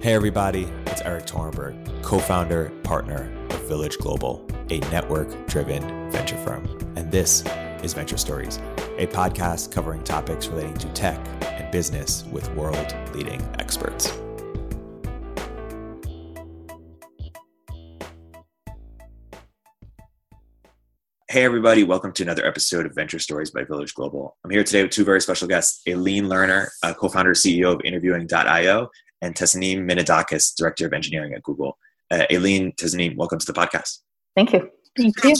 Hey, everybody, it's Erik Torenberg, co founder, partner of Village Global, a network driven venture firm. And this is Venture Stories, a podcast covering topics relating to tech and business with world leading experts. Hey, everybody, welcome to another episode of Venture Stories by Village Global. I'm here today with two very special guests Aline Lerner, co founder CEO of Interviewing.io, and Tasneem Minadakis, Director of Engineering at Google. Uh, Aline, Tasneem, welcome to the podcast. Thank you. Thank you.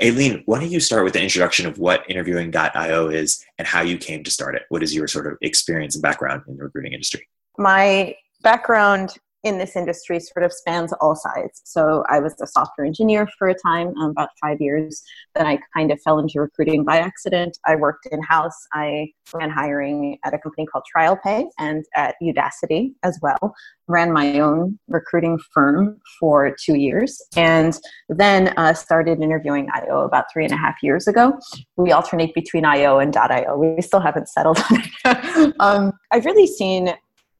Aline, why don't you start with an introduction of what Interviewing.io is and how you came to start it? What is your sort of experience and background in the recruiting industry? My background in this industry sort of spans all sides. So I was a software engineer for a time, um, about five years. Then I kind of fell into recruiting by accident. I worked in house. I ran hiring at a company called TrialPay and at Udacity as well. Ran my own recruiting firm for two years and then uh, started interviewing IO about three and a half years ago. We alternate between IO and .io. We still haven't settled on it. um, I've really seen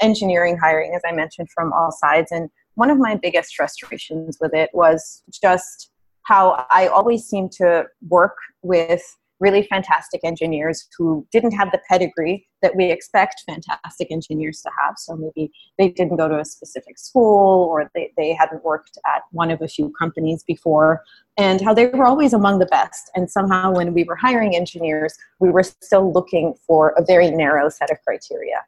engineering hiring, as I mentioned, from all sides. And one of my biggest frustrations with it was just how I always seem to work with really fantastic engineers who didn't have the pedigree that we expect fantastic engineers to have. So maybe they didn't go to a specific school or they, they hadn't worked at one of a few companies before, and how they were always among the best. And somehow, when we were hiring engineers, we were still looking for a very narrow set of criteria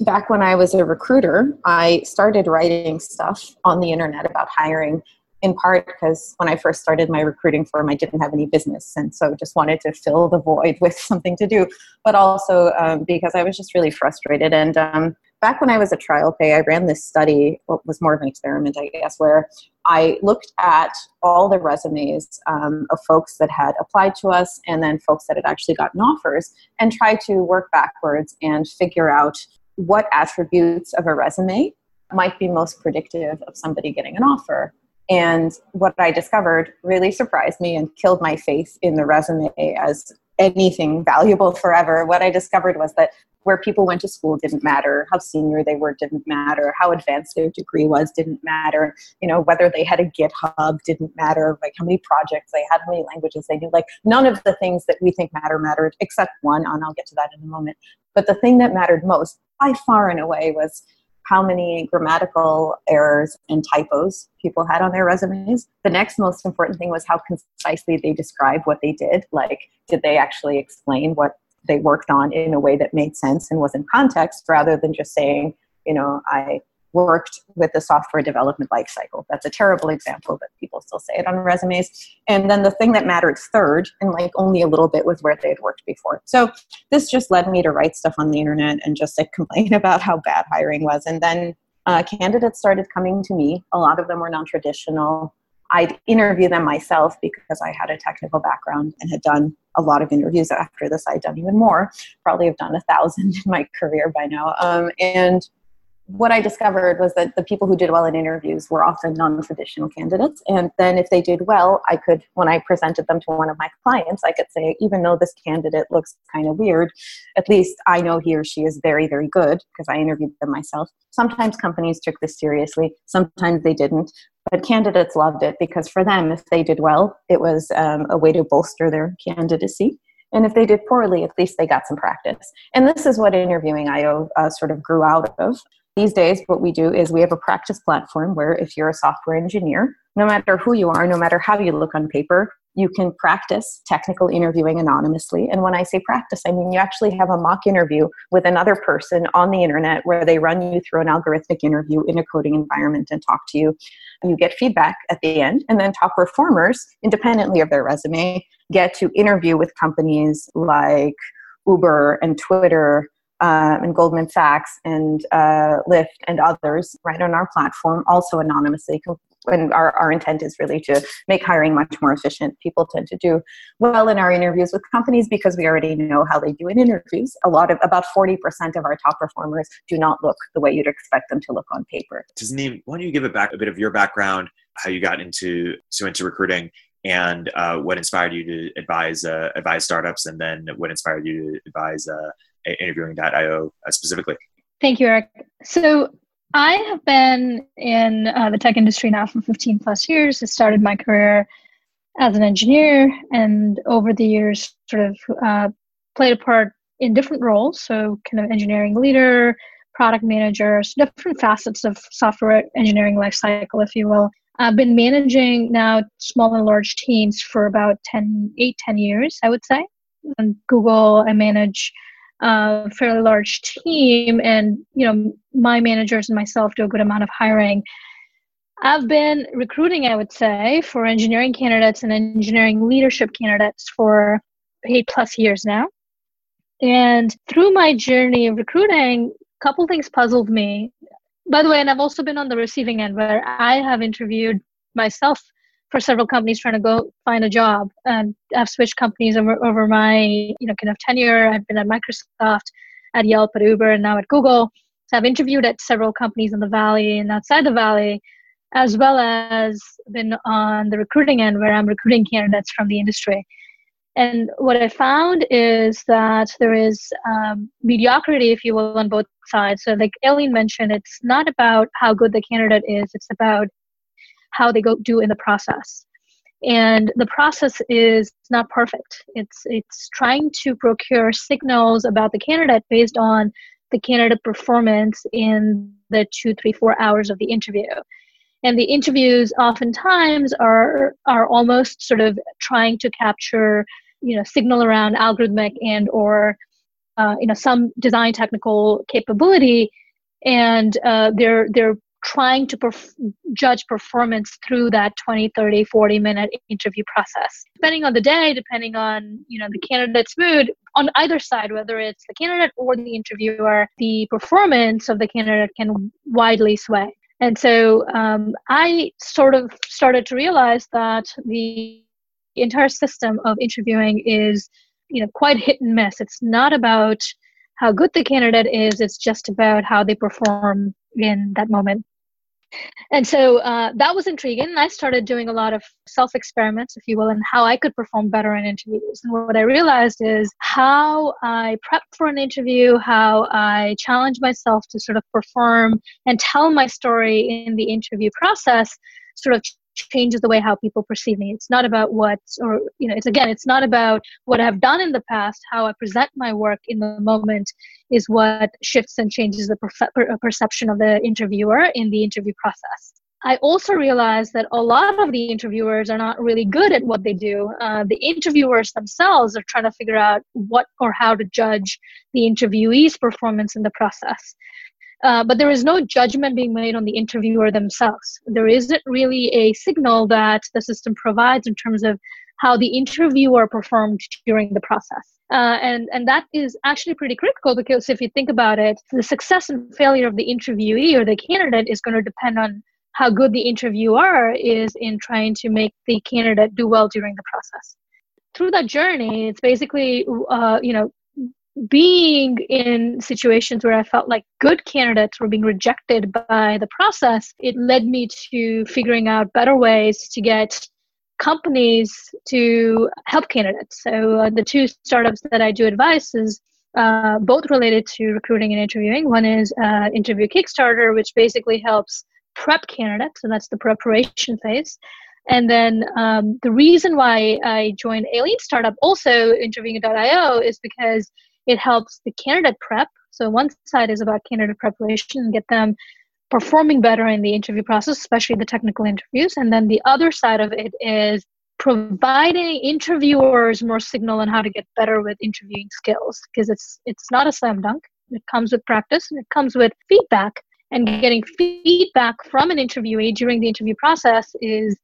back when I was a recruiter, I started writing stuff on the internet about hiring in part because when I first started my recruiting firm, I didn't have any business. And so just wanted to fill the void with something to do, but also um, because I was just really frustrated. And um, back when I was at TrialPay, I ran this study, what was more of an experiment, I guess, where I looked at all the resumes um, of folks that had applied to us and then folks that had actually gotten offers and tried to work backwards and figure out what attributes of a resume might be most predictive of somebody getting an offer. And what I discovered really surprised me and killed my faith in the resume as anything valuable forever. What I discovered was that where people went to school didn't matter, how senior they were didn't matter, how advanced their degree was didn't matter, you know, whether they had a GitHub didn't matter, like how many projects they had, how many languages they knew. Like none of the things that we think matter mattered except one, and I'll get to that in a moment. But the thing that mattered most by far and away was how many grammatical errors and typos people had on their resumes. The next most important thing was how concisely they described what they did. Like, did they actually explain what they worked on in a way that made sense and was in context rather than just saying, you know, I worked with the software development lifecycle. That's a terrible example, but people still say it on resumes. And then the thing that mattered third, and like only a little bit, was where they had worked before. So this just led me to write stuff on the internet and just like complain about how bad hiring was. And then uh, candidates started coming to me. A lot of them were non traditional. I'd interview them myself because I had a technical background and had done a lot of interviews after this. I'd done even more, probably have done a thousand in my career by now. Um, and what I discovered was that the people who did well in interviews were often non traditional candidates. And then if they did well, I could, when I presented them to one of my clients, I could say, even though this candidate looks kind of weird, at least I know he or she is very, very good because I interviewed them myself. Sometimes companies took this seriously, sometimes they didn't. But candidates loved it because for them, if they did well, it was um, a way to bolster their candidacy. And if they did poorly, at least they got some practice. And this is what interviewing IO uh, sort of grew out of. These days, what we do is we have a practice platform where if you're a software engineer, no matter who you are, no matter how you look on paper, you can practice technical interviewing anonymously. And when I say practice, I mean you actually have a mock interview with another person on the internet where they run you through an algorithmic interview in a coding environment and talk to you. You get feedback at the end, and then top performers, independently of their resume, get to interview with companies like Uber and Twitter um, and Goldman Sachs and uh, Lyft and others right on our platform, also anonymously. And our, our intent is really to make hiring much more efficient. People tend to do well in our interviews with companies because we already know how they do in interviews. A lot of about 40% of our top performers do not look the way you'd expect them to look on paper. Tasneem, why don't you give it back a bit of your background, how you got into so into recruiting, and uh, what inspired you to advise uh, advise startups, and then what inspired you to advise uh, interviewing.io uh, specifically? Thank you, Eric. So I have been in uh, the tech industry now for 15 plus years. I started my career as an engineer and over the years sort of uh, played a part in different roles. So, kind of engineering leader, product managers, different facets of software engineering lifecycle, if you will. I've been managing now small and large teams for about 10, 8, 10 years, I would say. And Google, I manage a fairly large team, and you know, my managers and myself do a good amount of hiring. I've been recruiting, I would say, for engineering candidates and engineering leadership candidates for eight plus years now. And through my journey of recruiting, a couple things puzzled me. By the way, and I've also been on the receiving end where I have interviewed myself for several companies trying to go find a job. And I've switched companies over, over my, you know, kind of tenure. I've been at Microsoft, at Yelp, at Uber, and now at Google. So I've interviewed at several companies in the Valley and outside the Valley, as well as been on the recruiting end where I'm recruiting candidates from the industry. And what I found is that there is um, mediocrity, if you will, on both sides. So, like Aline mentioned, it's not about how good the candidate is, it's about how they go do in the process. And the process is not perfect. It's it's trying to procure signals about the candidate based on the candidate performance in the two, three, four hours of the interview and the interviews oftentimes are are almost sort of trying to capture you know signal around algorithmic and or uh, you know some design technical capability and uh, they're they're trying to perf- judge performance through that 20 30 40 minute interview process. Depending on the day depending on you know the candidate's mood on either side whether it's the candidate or the interviewer the performance of the candidate can widely sway. And so um, i sort of started to realize that the entire system of interviewing is you know quite hit and miss. It's not about how good the candidate is it's just about how they perform in that moment. And so uh, that was intriguing. I started doing a lot of self experiments if you will and how i could perform better in interviews. And what i realized is how i prep for an interview how i challenge myself to sort of perform and tell my story in the interview process sort of changes the way how people perceive me it's not about what or you know it's again it's not about what i've done in the past how i present my work in the moment is what shifts and changes the per- perception of the interviewer in the interview process I also realized that a lot of the interviewers are not really good at what they do. Uh, the interviewers themselves are trying to figure out what or how to judge the interviewee's performance in the process. Uh, but there is no judgment being made on the interviewer themselves. There isn't really a signal that the system provides in terms of how the interviewer performed during the process. Uh, and, and that is actually pretty critical because if you think about it, the success and failure of the interviewee or the candidate is going to depend on how good the interviewer is in trying to make the candidate do well during the process. Through that journey, it's basically, uh, you know, being in situations where I felt like good candidates were being rejected by the process, it led me to figuring out better ways to get companies to help candidates. So uh, the two startups that I do advise is uh, both related to recruiting and interviewing. One is uh, Interview Kickstarter, which basically helps prep candidates, and that's the preparation phase. And then um, the reason why I joined Aline Startup, also interviewing.io, is because it helps the candidate prep. So one side is about candidate preparation and get them performing better in the interview process, especially the technical interviews. And then the other side of it is providing interviewers more signal on how to get better with interviewing skills because it's it's not a slam dunk. It comes with practice and it comes with feedback. And getting feedback from an interviewee during the interview process is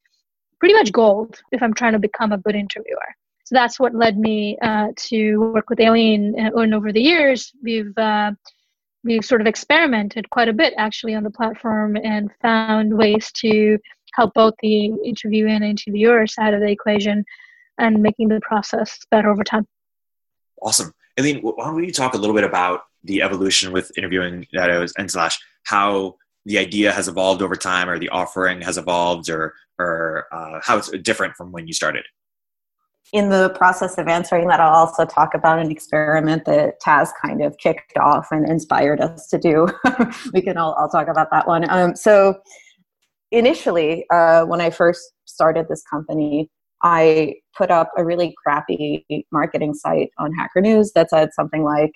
pretty much gold if I'm trying to become a good interviewer so that's what led me uh, to work with Aline. Uh, and over the years, we've uh, we've sort of experimented quite a bit actually on the platform and found ways to help both the interview and interviewer side of the equation and making the process better over time. Awesome. Aline, why don't you talk a little bit about the evolution with interviewing and slash how the idea has evolved over time or the offering has evolved or or uh, how it's different from when you started? In the process of answering that, I'll also talk about an experiment that Taz kind of kicked off and inspired us to do. we can all I'll talk about that one. Um, so initially, uh, when I first started this company, I put up a really crappy marketing site on Hacker News that said something like,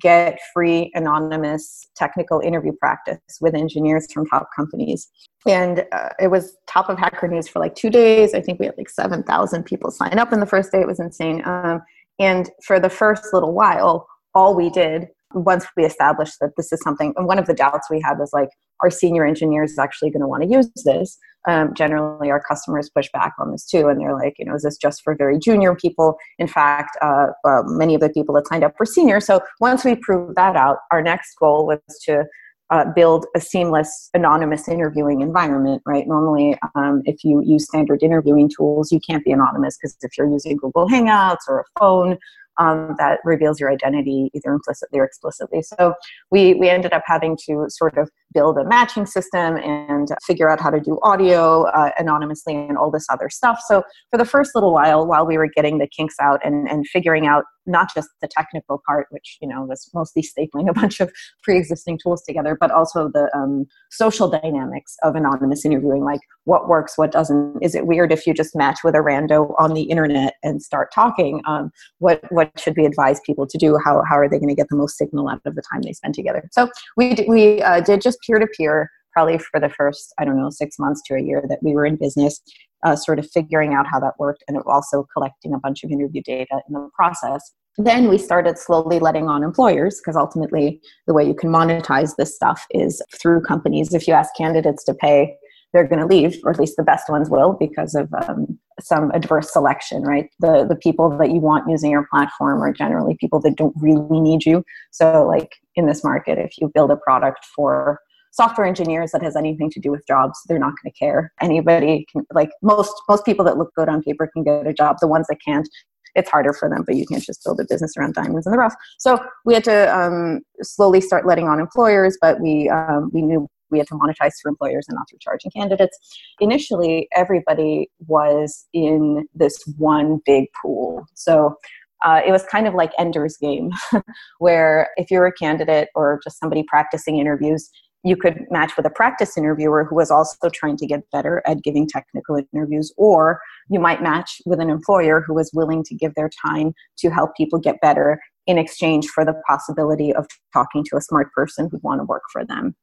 get free anonymous technical interview practice with engineers from top companies. And uh, it was top of Hacker News for like two days. I think we had like 7,000 people sign up in the first day. It was insane. Um, and for the first little while, all we did once we established that this is something, and one of the doubts we had was like, our senior engineers actually going to want to use this? Um, generally, our customers push back on this too, and they're like, you know, is this just for very junior people? In fact, uh, many of the people that signed up were senior. So once we proved that out, our next goal was to uh, build a seamless anonymous interviewing environment right normally um, if you use standard interviewing tools you can't be anonymous because if you're using google hangouts or a phone um, that reveals your identity either implicitly or explicitly. So we, we ended up having to sort of build a matching system and figure out how to do audio uh, anonymously and all this other stuff. So for the first little while, while we were getting the kinks out and, and figuring out not just the technical part, which you know was mostly stapling a bunch of pre-existing tools together, but also the um, social dynamics of anonymous interviewing, like what works, what doesn't. Is it weird if you just match with a rando on the internet and start talking? Um, what what should we advise people to do? How how are they going to get the most signal out of the time they spend together? So we d- we uh, did just peer to peer probably for the first i don't know six months to a year that we were in business uh, sort of figuring out how that worked and also collecting a bunch of interview data in the process. Then we started slowly letting on employers because ultimately the way you can monetize this stuff is through companies. If you ask candidates to pay they're going to leave or at least the best ones will because of um, some adverse selection right? The the people that you want using your platform are generally people that don't really need you. So like in this market if you build a product for software engineers that has anything to do with jobs they're not going to care anybody can like most most people that look good on paper can get a job the ones that can't it's harder for them but you can't just build a business around diamonds in the rough so we had to um, slowly start letting on employers but we um, we knew we had to monetize through employers and not through charging candidates. Initially, everybody was in this one big pool. So uh, it was kind of like Ender's Game, where if you're a candidate or just somebody practicing interviews, you could match with a practice interviewer who was also trying to get better at giving technical interviews, or you might match with an employer who was willing to give their time to help people get better in exchange for the possibility of talking to a smart person who'd want to work for them.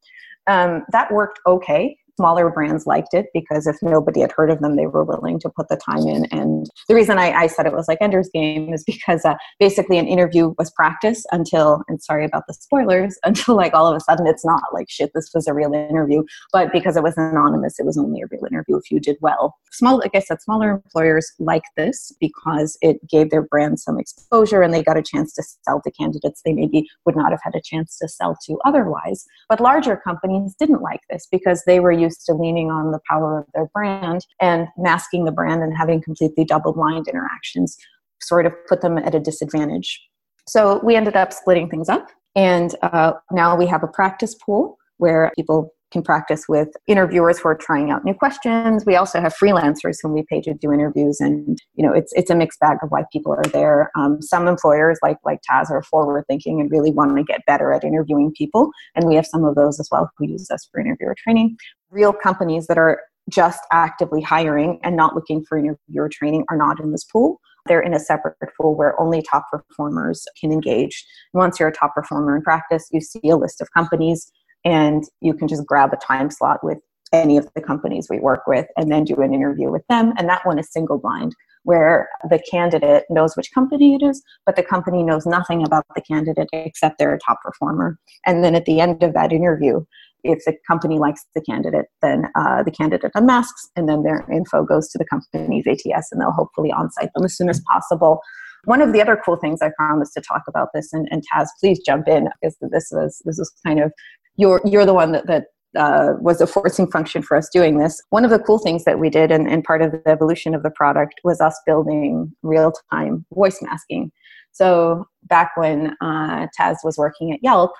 Um, that worked okay smaller brands liked it because if nobody had heard of them, they were willing to put the time in. And the reason I, I said it was like Ender's Game is because uh, basically an interview was practice until, and sorry about the spoilers, until like all of a sudden it's not like shit, this was a real interview. But because it was anonymous, it was only a real interview if you did well. Small, like I said, smaller employers like this because it gave their brand some exposure and they got a chance to sell to candidates they maybe would not have had a chance to sell to otherwise. But larger companies didn't like this because they were used to leaning on the power of their brand and masking the brand and having completely double blind interactions sort of put them at a disadvantage. So we ended up splitting things up, and uh, now we have a practice pool where people can practice with interviewers who are trying out new questions. We also have freelancers whom we pay to do interviews, and you know it's it's a mixed bag of why people are there. Um, some employers like like Taz are forward thinking and really want to get better at interviewing people, and we have some of those as well who use us for interviewer training. Real companies that are just actively hiring and not looking for interviewer training are not in this pool. They're in a separate pool where only top performers can engage. Once you're a top performer in practice, you see a list of companies and you can just grab a time slot with any of the companies we work with and then do an interview with them and that one is single blind where the candidate knows which company it is but the company knows nothing about the candidate except they're a top performer and then at the end of that interview if the company likes the candidate then uh, the candidate unmasks and then their info goes to the company's ats and they'll hopefully on-site them as soon as possible one of the other cool things I promised to talk about this, and, and Taz, please jump in, because this was this was kind of you're you're the one that, that uh, was a forcing function for us doing this. One of the cool things that we did, and, and part of the evolution of the product, was us building real time voice masking. So back when uh, Taz was working at Yelp,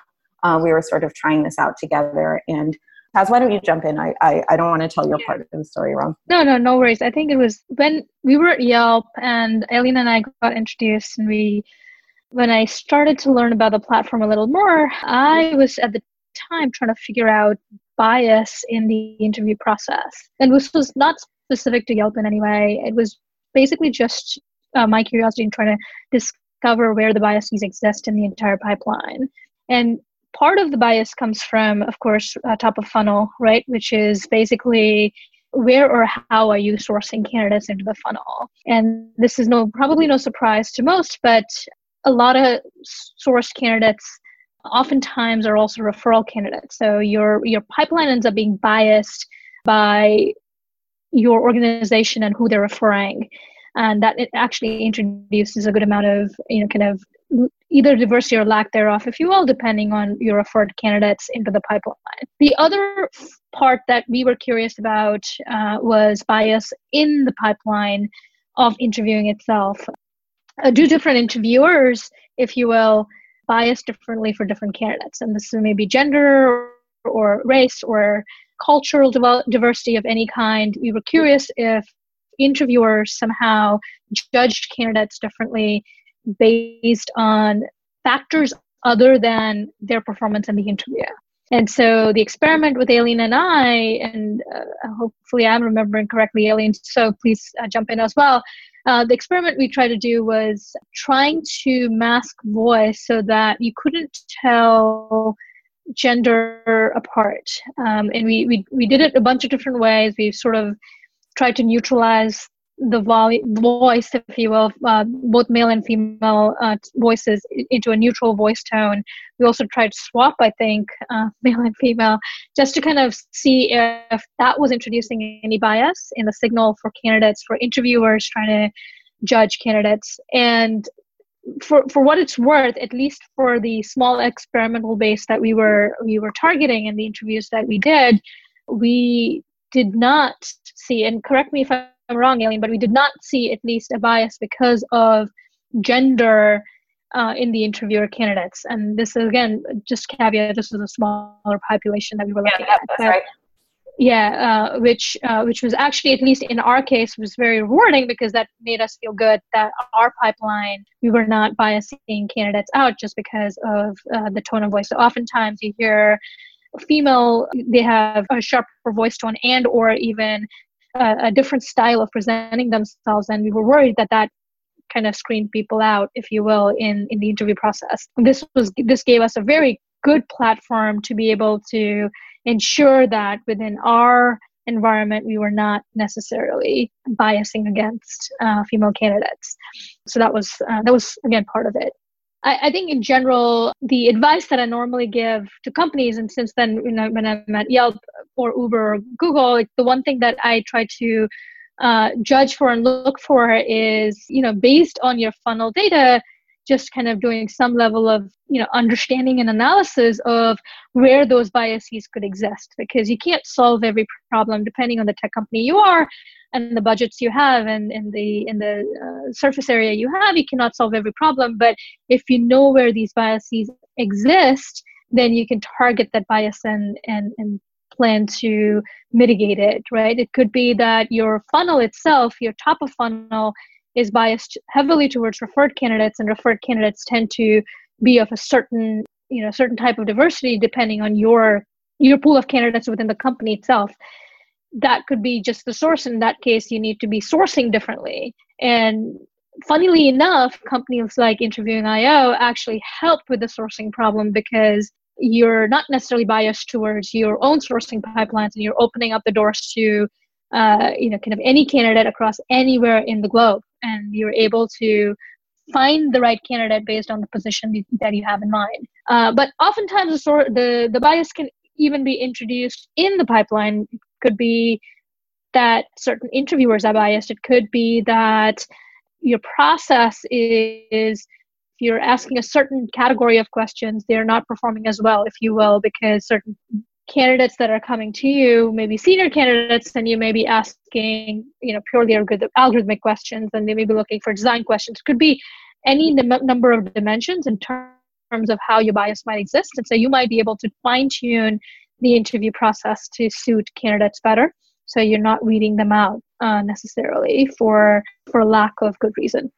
uh, we were sort of trying this out together, and Taz, why don't you jump in? I, I, I don't want to tell your part of the story wrong. No, no, no worries. I think it was when we were at Yelp and Aline and I got introduced and we when I started to learn about the platform a little more, I was at the time trying to figure out bias in the interview process. And this was not specific to Yelp in any way. It was basically just uh, my curiosity in trying to discover where the biases exist in the entire pipeline. And part of the bias comes from, of course, uh, top of funnel, right? Which is basically where or how are you sourcing candidates into the funnel? And this is no probably no surprise to most, but a lot of sourced candidates oftentimes are also referral candidates. So your your pipeline ends up being biased by your organization and who they're referring, and that it actually introduces a good amount of you know kind of either diversity or lack thereof, if you will, depending on your referred candidates into the pipeline. The other part that we were curious about uh, was bias in the pipeline of interviewing itself. Uh, do different interviewers, if you will, bias differently for different candidates? And this may be gender or race or cultural diversity of any kind. We were curious if interviewers somehow judged candidates differently based on factors other than their performance in the interview. And so the experiment with Aline and I, and uh, hopefully I'm remembering correctly, Aline, so please uh, jump in as well. Uh, the experiment we tried to do was trying to mask voice so that you couldn't tell gender apart. Um, and we, we, we did it a bunch of different ways. We sort of tried to neutralize the voice, if you will, uh, both male and female uh, voices into a neutral voice tone. We also tried to swap, I think, uh, male and female, just to kind of see if that was introducing any bias in the signal for candidates, for interviewers trying to judge candidates. And for, for what it's worth, at least for the small experimental base that we were we were targeting in the interviews that we did, we did not see, and correct me if I'm wrong, Aline, but we did not see at least a bias because of gender uh, in the interviewer candidates. And this is again just caveat: this is a smaller population that we were looking yeah, at. That's right. Yeah, uh, which uh, which was actually at least in our case was very rewarding because that made us feel good that our pipeline we were not biasing candidates out just because of uh, the tone of voice. So oftentimes you hear female they have a sharper voice tone and or even a, different style of presenting themselves and we were worried that that kind of screened people out if you will in in the interview process. This was this gave us a very good platform to be able to ensure that within our environment we were not necessarily biasing against uh, female candidates. So that was uh, that was again part of it I, I, think in general, the advice that I normally give to companies, and since then, you know, when I'm at Yelp or Uber or Google, the one thing that I try to uh, judge for and look for is, you know, based on your funnel data, just kind of doing some level of, you know, understanding and analysis of where those biases could exist, because you can't solve every problem depending on the tech company you are and the budgets you have and in the in the uh, surface area you have. You cannot solve every problem but if you know where these biases exist then you can target that bias and and and plan to mitigate it right? It could be that your funnel itself your top of funnel is biased heavily towards referred candidates and referred candidates tend to be of a certain you know certain type of diversity depending on your your pool of candidates within the company itself that could be just the source. In that case, you need to be sourcing differently. And funnily enough, companies like Interviewing.io actually help with the sourcing problem because you're not necessarily biased towards your own sourcing pipelines and you're opening up the doors to uh, you know kind of any candidate across anywhere in the globe and you're able to find the right candidate based on the position that you have in mind uh, but oftentimes the, sort, the the bias can even be introduced in the pipeline It could be that certain interviewers are biased. It could be that your process is if you're asking a certain category of questions, they're not performing as well, if you will, because certain candidates that are coming to you, maybe senior candidates, and you may be asking, you know, purely algorithmic questions, and they may be looking for design questions. Could be any number of dimensions in terms of how your bias might exist. And so you might be able to fine tune the interview process to suit candidates better. So you're not weeding them out uh, necessarily for for lack of good reason.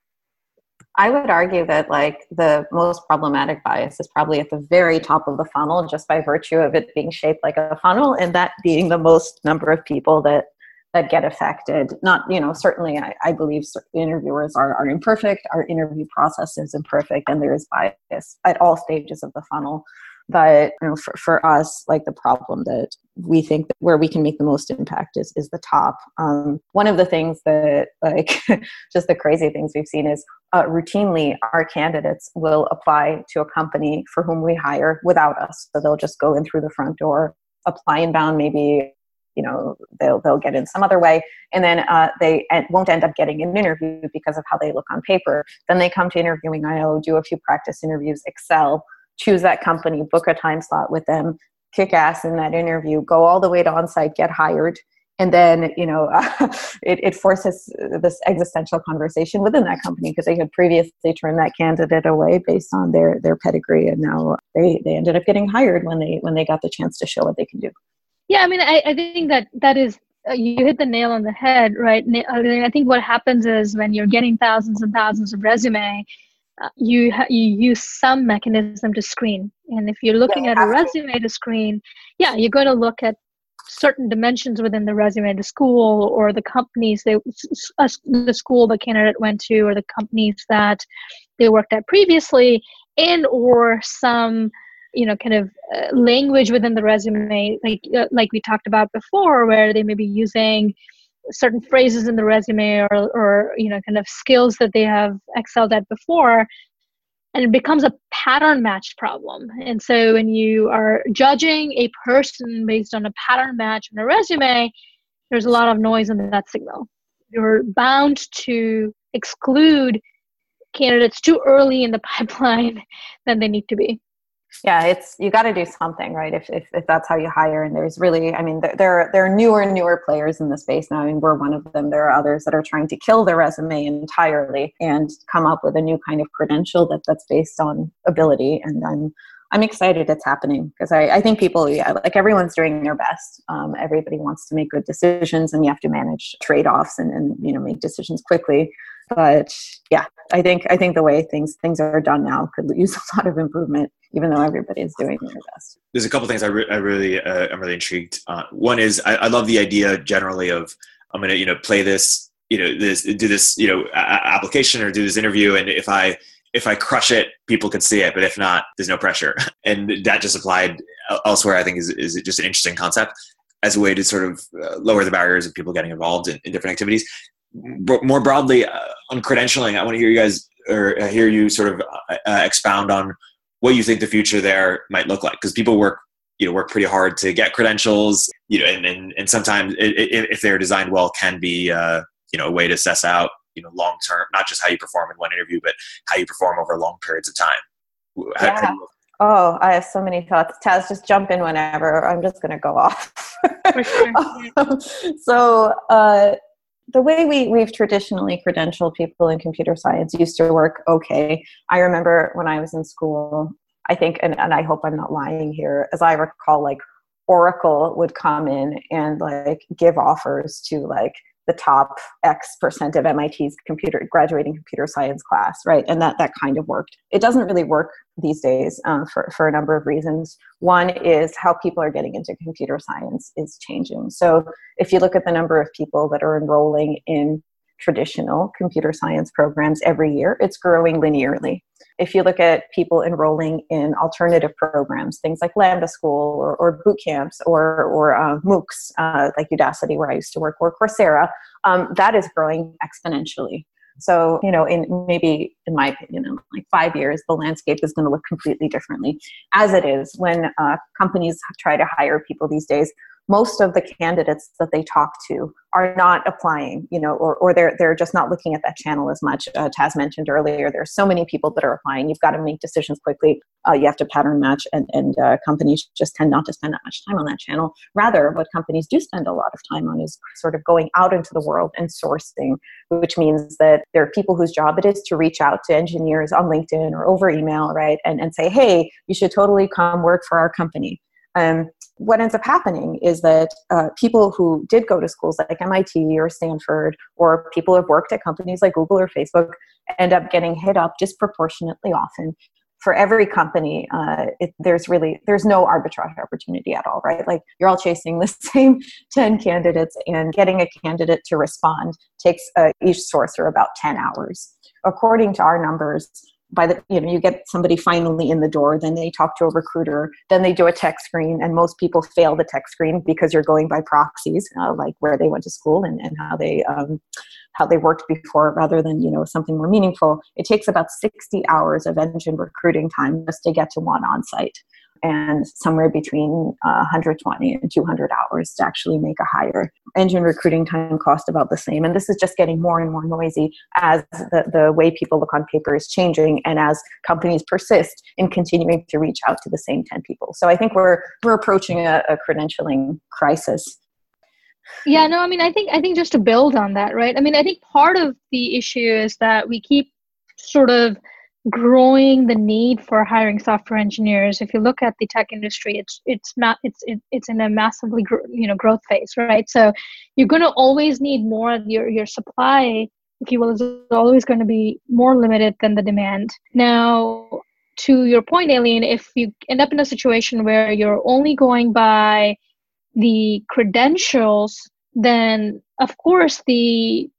I would argue that like the most problematic bias is probably at the very top of the funnel, just by virtue of it being shaped like a funnel, and that being the most number of people that that get affected. Not, you know, certainly I, I believe interviewers are, are imperfect, our interview process is imperfect, and there is bias at all stages of the funnel but you know for, for us like the problem that we think that where we can make the most impact is is the top um, one of the things that like just the crazy things we've seen is uh, routinely our candidates will apply to a company for whom we hire without us. So they'll just go in through the front door apply inbound maybe you know they'll they'll get in some other way. And then uh, they won't end up getting an interview because of how they look on paper. Then they come to interviewing. Io do a few practice interviews excel choose that company, book a time slot with them, kick ass in that interview, go all the way to on site, get hired. And then, you know, it, it forces this existential conversation within that company because they had previously turned that candidate away based on their, their pedigree. And now they, they ended up getting hired when they, when they got the chance to show what they can do. Yeah. I mean, I, I think that that is, uh, you hit the nail on the head, right? I, mean, I think what happens is when you're getting thousands and thousands of resume, you ha- you use some mechanism to screen and if you're looking yeah, at a resume to screen yeah you're going to look at certain dimensions within the resume the school or the companies they the school the candidate went to or the companies that they worked at previously and or some you know kind of uh, language within the resume like uh, like we talked about before where they may be using certain phrases in the resume or, or you know kind of skills that they have excelled at before and it becomes a pattern match problem. And so when you are judging a person based on a pattern match in a resume there's a lot of noise in that signal. You're bound to exclude candidates too early in the pipeline than they need to be yeah it's you got to do something right? If, if, if that's how you hire and there's really i mean there, there there are newer and newer players in the space now. I and mean, we're one of them. There are others that are trying to kill their resume entirely and come up with a new kind of credential that that's based on ability. And i'm i'm excited it's happening because I, I think people yeah like everyone's doing their best. Um, everybody wants to make good decisions and you have to manage trade-offs and, and you know make decisions quickly. But yeah i think i think the way things things are done now could use a lot of improvement even though everybody is doing their best. There's a couple things i, re- I really uh, i'm really intrigued uh, one is I, I, love the idea generally of i'm gonna you know play this you know this do this you know a- application or do this interview and if i if i crush it people can see it but if not there's no pressure. And that just applied elsewhere i think is, is just an interesting concept as a way to sort of uh, lower the barriers of people getting involved in, in different activities. More broadly uh, on credentialing, I want to hear you guys or uh, hear you sort of expound on what you think the future there might look like because people work you know work pretty hard to get credentials you know and and, and sometimes it, it, if they're designed well can be uh, you know a way to assess out you know long term not just how you perform in one interview but how you perform over long periods of time how, yeah. How Oh, I have so many thoughts. Taz, just jump in whenever. I'm just going to go off. Um, so, uh, the way we, we've traditionally credentialed people in computer science used to work okay. I remember when I was in school, I think, and, and I hope I'm not lying here, as I recall, like Oracle would come in and like give offers to like the top X percent of MIT's computer graduating computer science class, right? And that that kind of worked. It doesn't really work these days um, for for a number of reasons. One is how people are getting into computer science is changing. So if you look at the number of people that are enrolling in traditional computer science programs every year, it's growing linearly. If you look at people enrolling in alternative programs, things like Lambda School or, or boot camps or, or uh, MOOCs, uh, like Udacity, where I used to work, or Coursera, um, that is growing exponentially. So, you know, in maybe, in my opinion, in like five years, the landscape is going to look completely differently. As it is when uh, companies try to hire people these days, most of the candidates that they talk to are not applying, you know, or, or they're, they're just not looking at that channel as much. Uh, Taz mentioned earlier, there's so many people that are applying. You've got to make decisions quickly. Uh, you have to pattern match, and, and uh, companies just tend not to spend that much time on that channel. Rather, what companies do spend a lot of time on is sort of going out into the world and sourcing, which means that there are people whose job it is to reach out to engineers on LinkedIn or over email, right, and, and say, hey, you should totally come work for our company Um, what ends up happening is that uh, people who did go to schools like MIT or Stanford, or people who have worked at companies like Google or Facebook, end up getting hit up disproportionately often. For every company uh, it, there's really there's no arbitrage opportunity at all right? Like you're all chasing the same 10 candidates and getting a candidate to respond takes uh, each sourcer about 10 hours. According to our numbers by the you know you get somebody finally in the door then they talk to a recruiter then they do a tech screen and most people fail the tech screen because you're going by proxies uh, like where they went to school and, and how they um, how they worked before rather than you know something more meaningful. It takes about 60 hours of engine recruiting time just to get to one on site and somewhere between uh, 120 and 200 hours to actually make a hire. Engine recruiting time cost about the same. And this is just getting more and more noisy as the, the way people look on paper is changing and as companies persist in continuing to reach out to the same 10 people. So I think we're, we're approaching a, a credentialing crisis yeah no i mean i think i think just to build on that right i mean i think part of the issue is that we keep sort of growing the need for hiring software engineers. If you look at the tech industry it's it's ma- it's it, it's in a massively gr- you know growth phase right? So you're going to always need more your your supply if you will is always going to be more limited than the demand. Now to your point Aline if you end up in a situation where you're only going by the credentials then of course the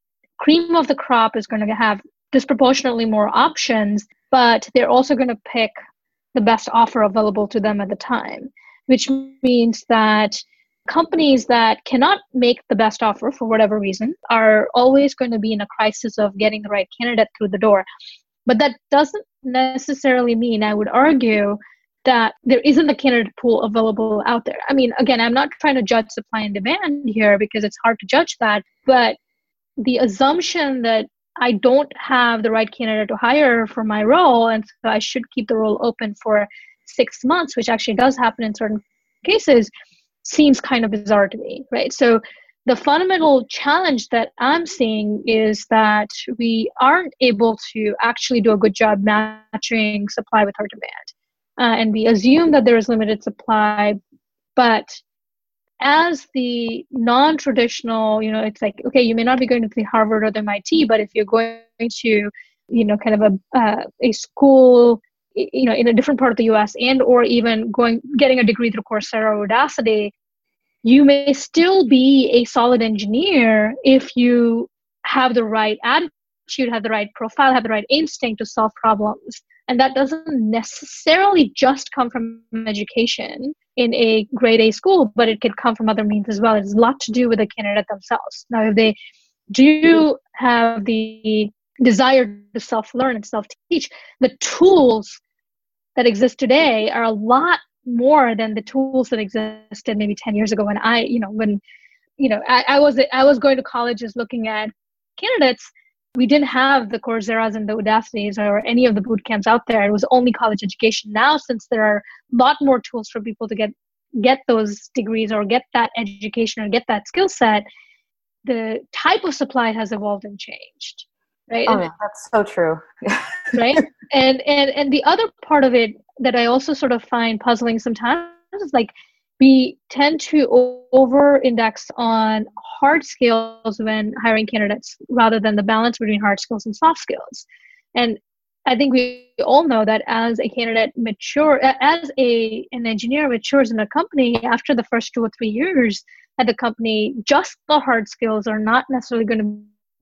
cream of the crop is going to have disproportionately more options, but they're also going to pick the best offer available to them at the time, which means that companies that cannot make the best offer for whatever reason are always going to be in a crisis of getting the right candidate through the door. But that doesn't necessarily mean, I would argue, that there isn't a candidate pool available out there. I mean, again, I'm not trying to judge supply and demand here because it's hard to judge that, but the assumption that I don't have the right candidate to hire for my role, and so I should keep the role open for six months, which actually does happen in certain cases, seems kind of bizarre to me, right? So the fundamental challenge that I'm seeing is that we aren't able to actually do a good job matching supply with our demand. Uh, and we assume that there is limited supply, but as the non-traditional you know it's like okay you may not be going to the harvard or the mit but if you're going to you know kind of a uh, a school you know in a different part of the us and or even going getting a degree through coursera or udacity you may still be a solid engineer if you have the right attitude have the right profile have the right instinct to solve problems. And that doesn't necessarily just come from education in a grade A school, but it could come from other means as well. It has a lot to do with the candidate themselves. Now, if they do have the desire to self learn and self teach, the tools that exist today are a lot more than the tools that existed maybe 10 years ago when I, you know, when, you know, I, I was I was going to colleges looking at candidates we didn't have the Coursera's and the Udacities or any of the boot camps out there. It was only college education. Now, since there are a lot more tools for people to get get those degrees or get that education or get that skill set, the type of supply has evolved and changed. Right. Oh, that's so true. right. And and and the other part of it that I also sort of find puzzling sometimes is like we tend to over index on hard skills when hiring candidates rather than the balance between hard skills and soft skills. And i think we all know that as a candidate mature as a an engineer matures in a company after the first two or three years at the company just the hard skills are not necessarily going to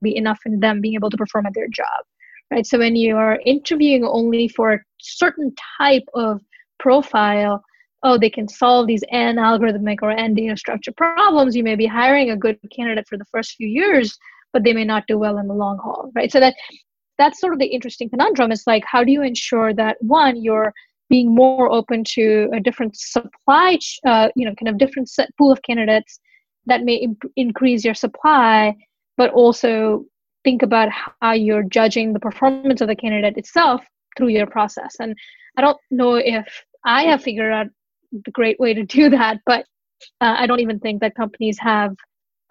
be enough in them being able to perform at their job right? So when you are interviewing only for a certain type of profile oh, they can solve these n algorithmic or n data structure problems, you may be hiring a good candidate for the first few years, but they may not do well in the long haul, right? So that that's sort of the interesting conundrum. Is like, how do you ensure that one, you're being more open to a different supply, uh, you know, kind of different set, pool of candidates that may imp- increase your supply, but also think about how you're judging the performance of the candidate itself through your process. And I don't know if I have figured out the great way to do that but uh, i don't even think that companies have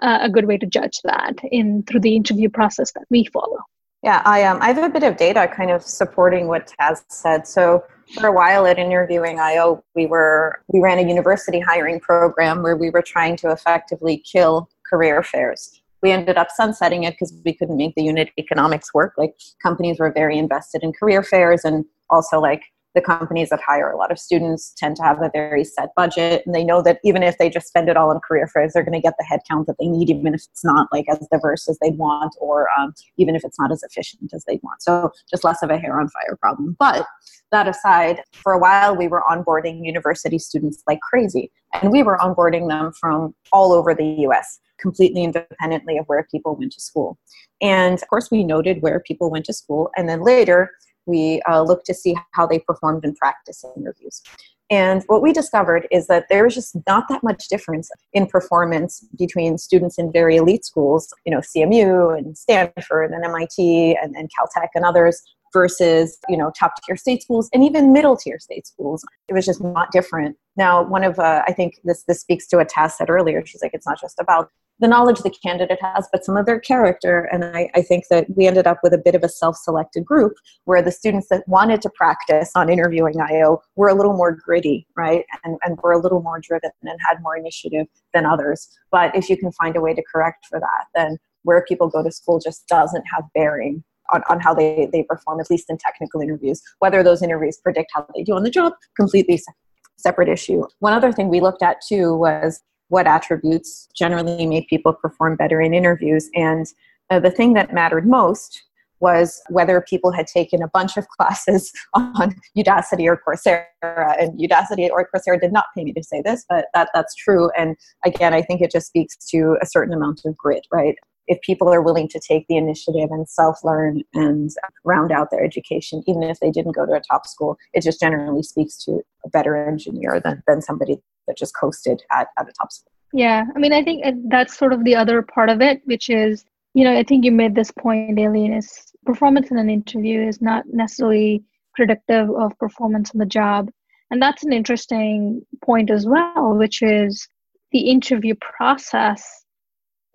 uh, a good way to judge that in through the interview process that we follow Yeah, I um, I have a bit of data kind of supporting what Taz said. So for a while at Interviewing IO, we were we ran a university hiring program where we were trying to effectively kill career fairs. We ended up sunsetting it because we couldn't make the unit economics work. Like companies were very invested in career fairs and also like the companies that hire a lot of students tend to have a very set budget and they know that even if they just spend it all on career fairs they're going to get the headcount that they need even if it's not like as diverse as they'd want or um, even if it's not as efficient as they'd want. So just less of a hair on fire problem. But that aside for a while we were onboarding university students like crazy and we were onboarding them from all over the us completely independently of where people went to school. And of course we noted where people went to school and then later we uh, looked to see how they performed in practice interviews. And what we discovered is that there was just not that much difference in performance between students in very elite schools, you know, CMU and Stanford and MIT and, and Caltech and others, versus, you know, top tier state schools and even middle tier state schools. It was just not different. Now, one of, uh, I think this, this speaks to a Taz said earlier. She's like, it's not just about the knowledge the candidate has, but some of their character. And I, I think that we ended up with a bit of a self selected group where the students that wanted to practice on interviewing IO were a little more gritty, right? And, and were a little more driven and had more initiative than others. But if you can find a way to correct for that, then where people go to school just doesn't have bearing on, on how they, they perform, at least in technical interviews. Whether those interviews predict how they do on the job, completely separate issue. One other thing we looked at too was what attributes generally made people perform better in interviews. And uh, the thing that mattered most was whether people had taken a bunch of classes on Udacity or Coursera. And Udacity or Coursera did not pay me to say this, but that, that's true. And again, I think it just speaks to a certain amount of grit, right? If people are willing to take the initiative and self learn and round out their education, even if they didn't go to a top school, it just generally speaks to a better engineer than, than somebody that just coasted at, at a top school. Yeah, I mean, I think uh, that's sort of the other part of it, which is, you know, I think you made this point, Aline, is performance in an interview is not necessarily predictive of performance on the job. And that's an interesting point as well, which is the interview process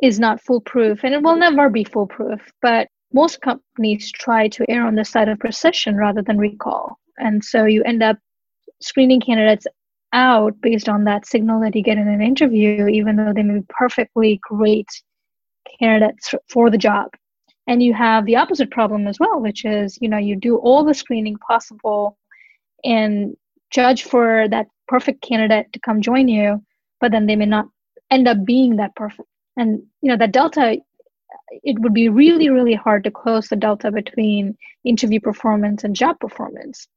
is not foolproof and it will never be foolproof. But most companies try to err on the side of precision rather than recall. And so you end up screening candidates out based on that signal that you get in an interview, even though they may be perfectly great candidates for the job. And you have the opposite problem as well, which is, you know, you do all the screening possible and judge for that perfect candidate to come join you, but then they may not end up being that perfect. And, you know, that delta, it would be really, really hard to close the delta between interview performance and job performance.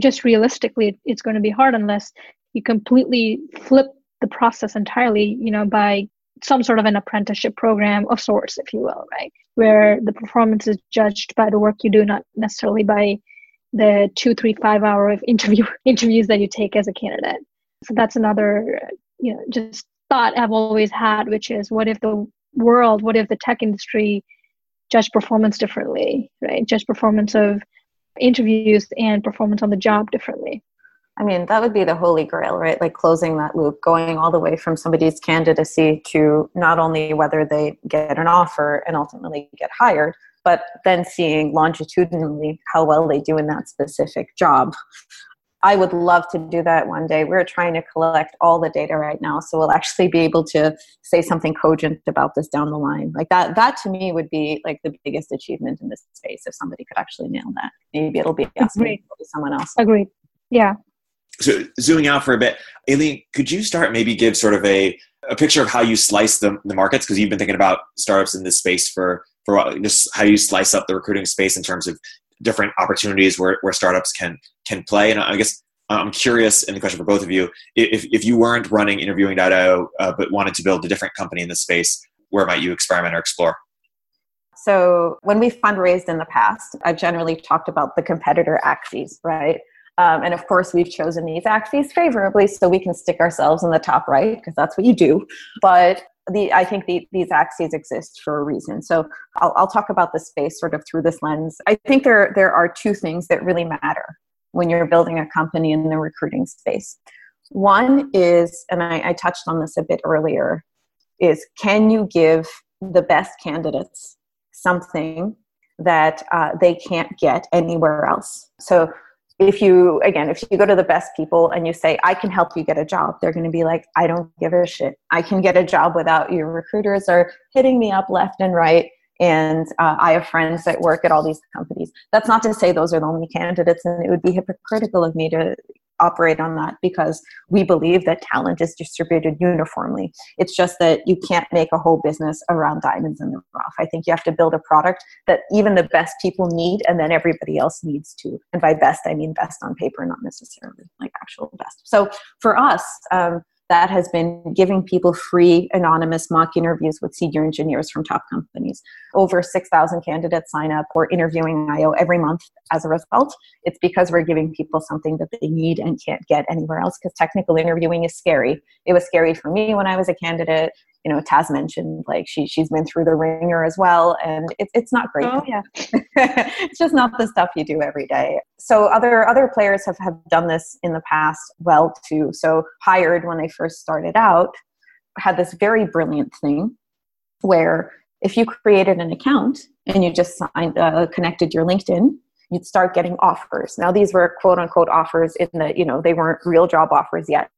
Just realistically it's going to be hard unless you completely flip the process entirely you know by some sort of an apprenticeship program of sorts if you will right? Where the performance is judged by the work you do not necessarily by the two three five hour of interview interviews that you take as a candidate. So that's another you know just thought i've always had which is what if the world what if the tech industry judge performance differently right judge performance of interviews and performance on the job differently. I mean, that would be the holy grail, right? Like closing that loop, going all the way from somebody's candidacy to not only whether they get an offer and ultimately get hired, but then seeing longitudinally how well they do in that specific job. I would love to do that one day. We're trying to collect all the data right now, so we'll actually be able to say something cogent about this down the line. Like that, that to me would be like the biggest achievement in this space if somebody could actually nail that. Maybe it'll be us, maybe it'll be someone else. Agreed. Yeah. So zooming out for a bit, Aline, could you start maybe give sort of a a picture of how you slice the, the markets because you've been thinking about startups in this space for for just how you slice up the recruiting space in terms of different opportunities where, where startups can can play. And I guess I'm curious, and the question for both of you: if if you weren't running interviewing.io uh, but wanted to build a different company in this space, where might you experiment or explore? So when we fundraised in the past, I've generally talked about the competitor axes, right? Um, and of course, we've chosen these axes favorably so we can stick ourselves in the top right because that's what you do. But the, I think the, these axes exist for a reason. So I'll, I'll talk about the space sort of through this lens. I think there, there are two things that really matter when you're building a company in the recruiting space. One is, and I, I touched on this a bit earlier, is can you give the best candidates something that uh, they can't get anywhere else. So if you again if you go to the best people and you say i can help you get a job they're going to be like i don't give a shit. I can get a job without you recruiters are hitting me up left and right and uh, i have friends that work at all these companies. That's not to say those are the only candidates and it would be hypocritical of me to operate on that because we believe that talent is distributed uniformly. It's just that you can't make a whole business around diamonds in the rough. I think you have to build a product that even the best people need and then everybody else needs to. And by best, I mean best on paper, not necessarily like actual best. So for us, um, that has been giving people free anonymous mock interviews with senior engineers from top companies. Over 6,000 candidates sign up for interviewing IO every month as a result. It's because we're giving people something that they need and can't get anywhere else because technical interviewing is scary. It was scary for me when I was a candidate you know Taz mentioned like she she's been through the ringer as well and it's it's not great. Oh yeah. it's just not the stuff you do every day. So other other players have have done this in the past well too. So hired when they first started out had this very brilliant thing where if you created an account and you just signed uh, connected your LinkedIn you'd start getting offers. Now, these were quote unquote offers in the, you know, they weren't real job offers yet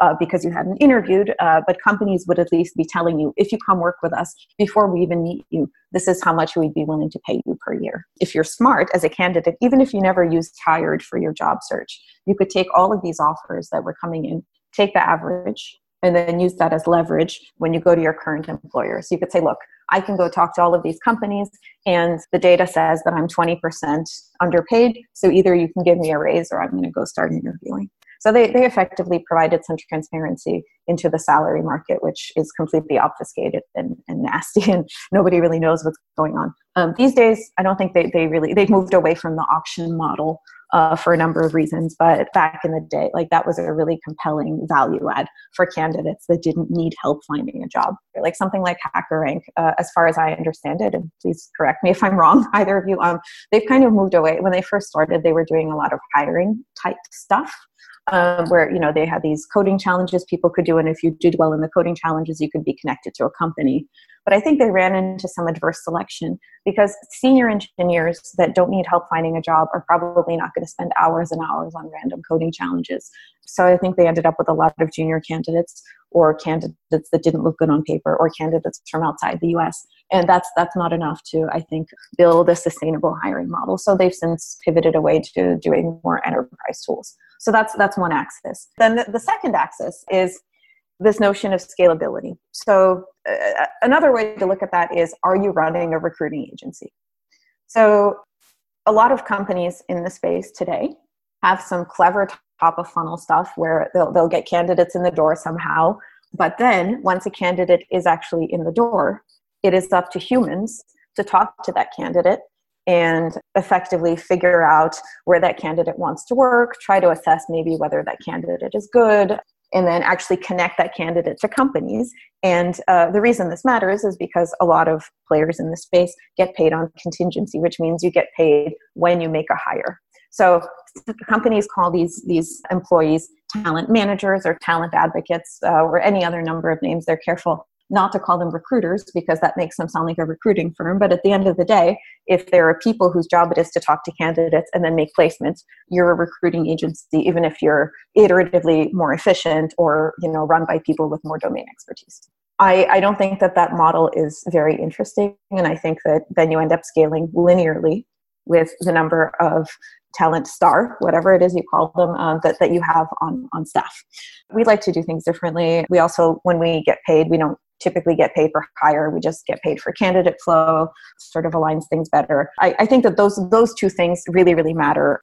uh, because you hadn't interviewed, uh, but companies would at least be telling you if you come work with us before we even meet you, this is how much we'd be willing to pay you per year. If you're smart as a candidate, even if you never used Hired for your job search, you could take all of these offers that were coming in, take the average, and then use that as leverage when you go to your current employer. So you could say, look, I can go talk to all of these companies, and the data says that I'm 20% underpaid. So either you can give me a raise or I'm going to go start interviewing. So they, they effectively provided some transparency into the salary market, which is completely obfuscated and, and nasty, and nobody really knows what's going on. Um, these days, I don't think they, they really, they've moved away from the auction model uh, for a number of reasons. But back in the day, like that was a really compelling value add for candidates that didn't need help finding a job. Like something like HackerRank, uh, as far as I understand it, and please correct me if I'm wrong, either of you, um, they've kind of moved away. When they first started, they were doing a lot of hiring type stuff um, where you know they had these coding challenges people could do and if you did well in the coding challenges you could be connected to a company. But i think they ran into some adverse selection because senior engineers that don't need help finding a job are probably not going to spend hours and hours on random coding challenges. So i think they ended up with a lot of junior candidates or candidates that didn't look good on paper or candidates from outside the US and that's that's not enough to I think build a sustainable hiring model. So they've since pivoted away to doing more enterprise tools so that's that's one axis. Then the, the second axis is this notion of scalability. So uh, another way to look at that is are you running a recruiting agency? So a lot of companies in the space today have some clever top of funnel stuff where they'll, they'll get candidates in the door somehow. But then once a candidate is actually in the door, it is up to humans to talk to that candidate and effectively figure out where that candidate wants to work, try to assess maybe whether that candidate is good, and then actually connect that candidate to companies. And uh, the reason this matters is because a lot of players in the space get paid on contingency, which means you get paid when you make a hire. So companies call these these employees talent managers or talent advocates uh, or any other number of names. They're careful not to call them recruiters because that makes them sound like a recruiting firm. But at the end of the day, if there are people whose job it is to talk to candidates and then make placements, you're a recruiting agency, even if you're iteratively more efficient or you know run by people with more domain expertise. I, I don't think that that model is very interesting, and I think that then you end up scaling linearly with the number of talent star, whatever it is you call them, uh, that, that you have on, on staff. We like to do things differently. We also, when we get paid, we don't typically get paid for hire. We just get paid for candidate flow, sort of aligns things better. I, I think that those those two things really, really matter.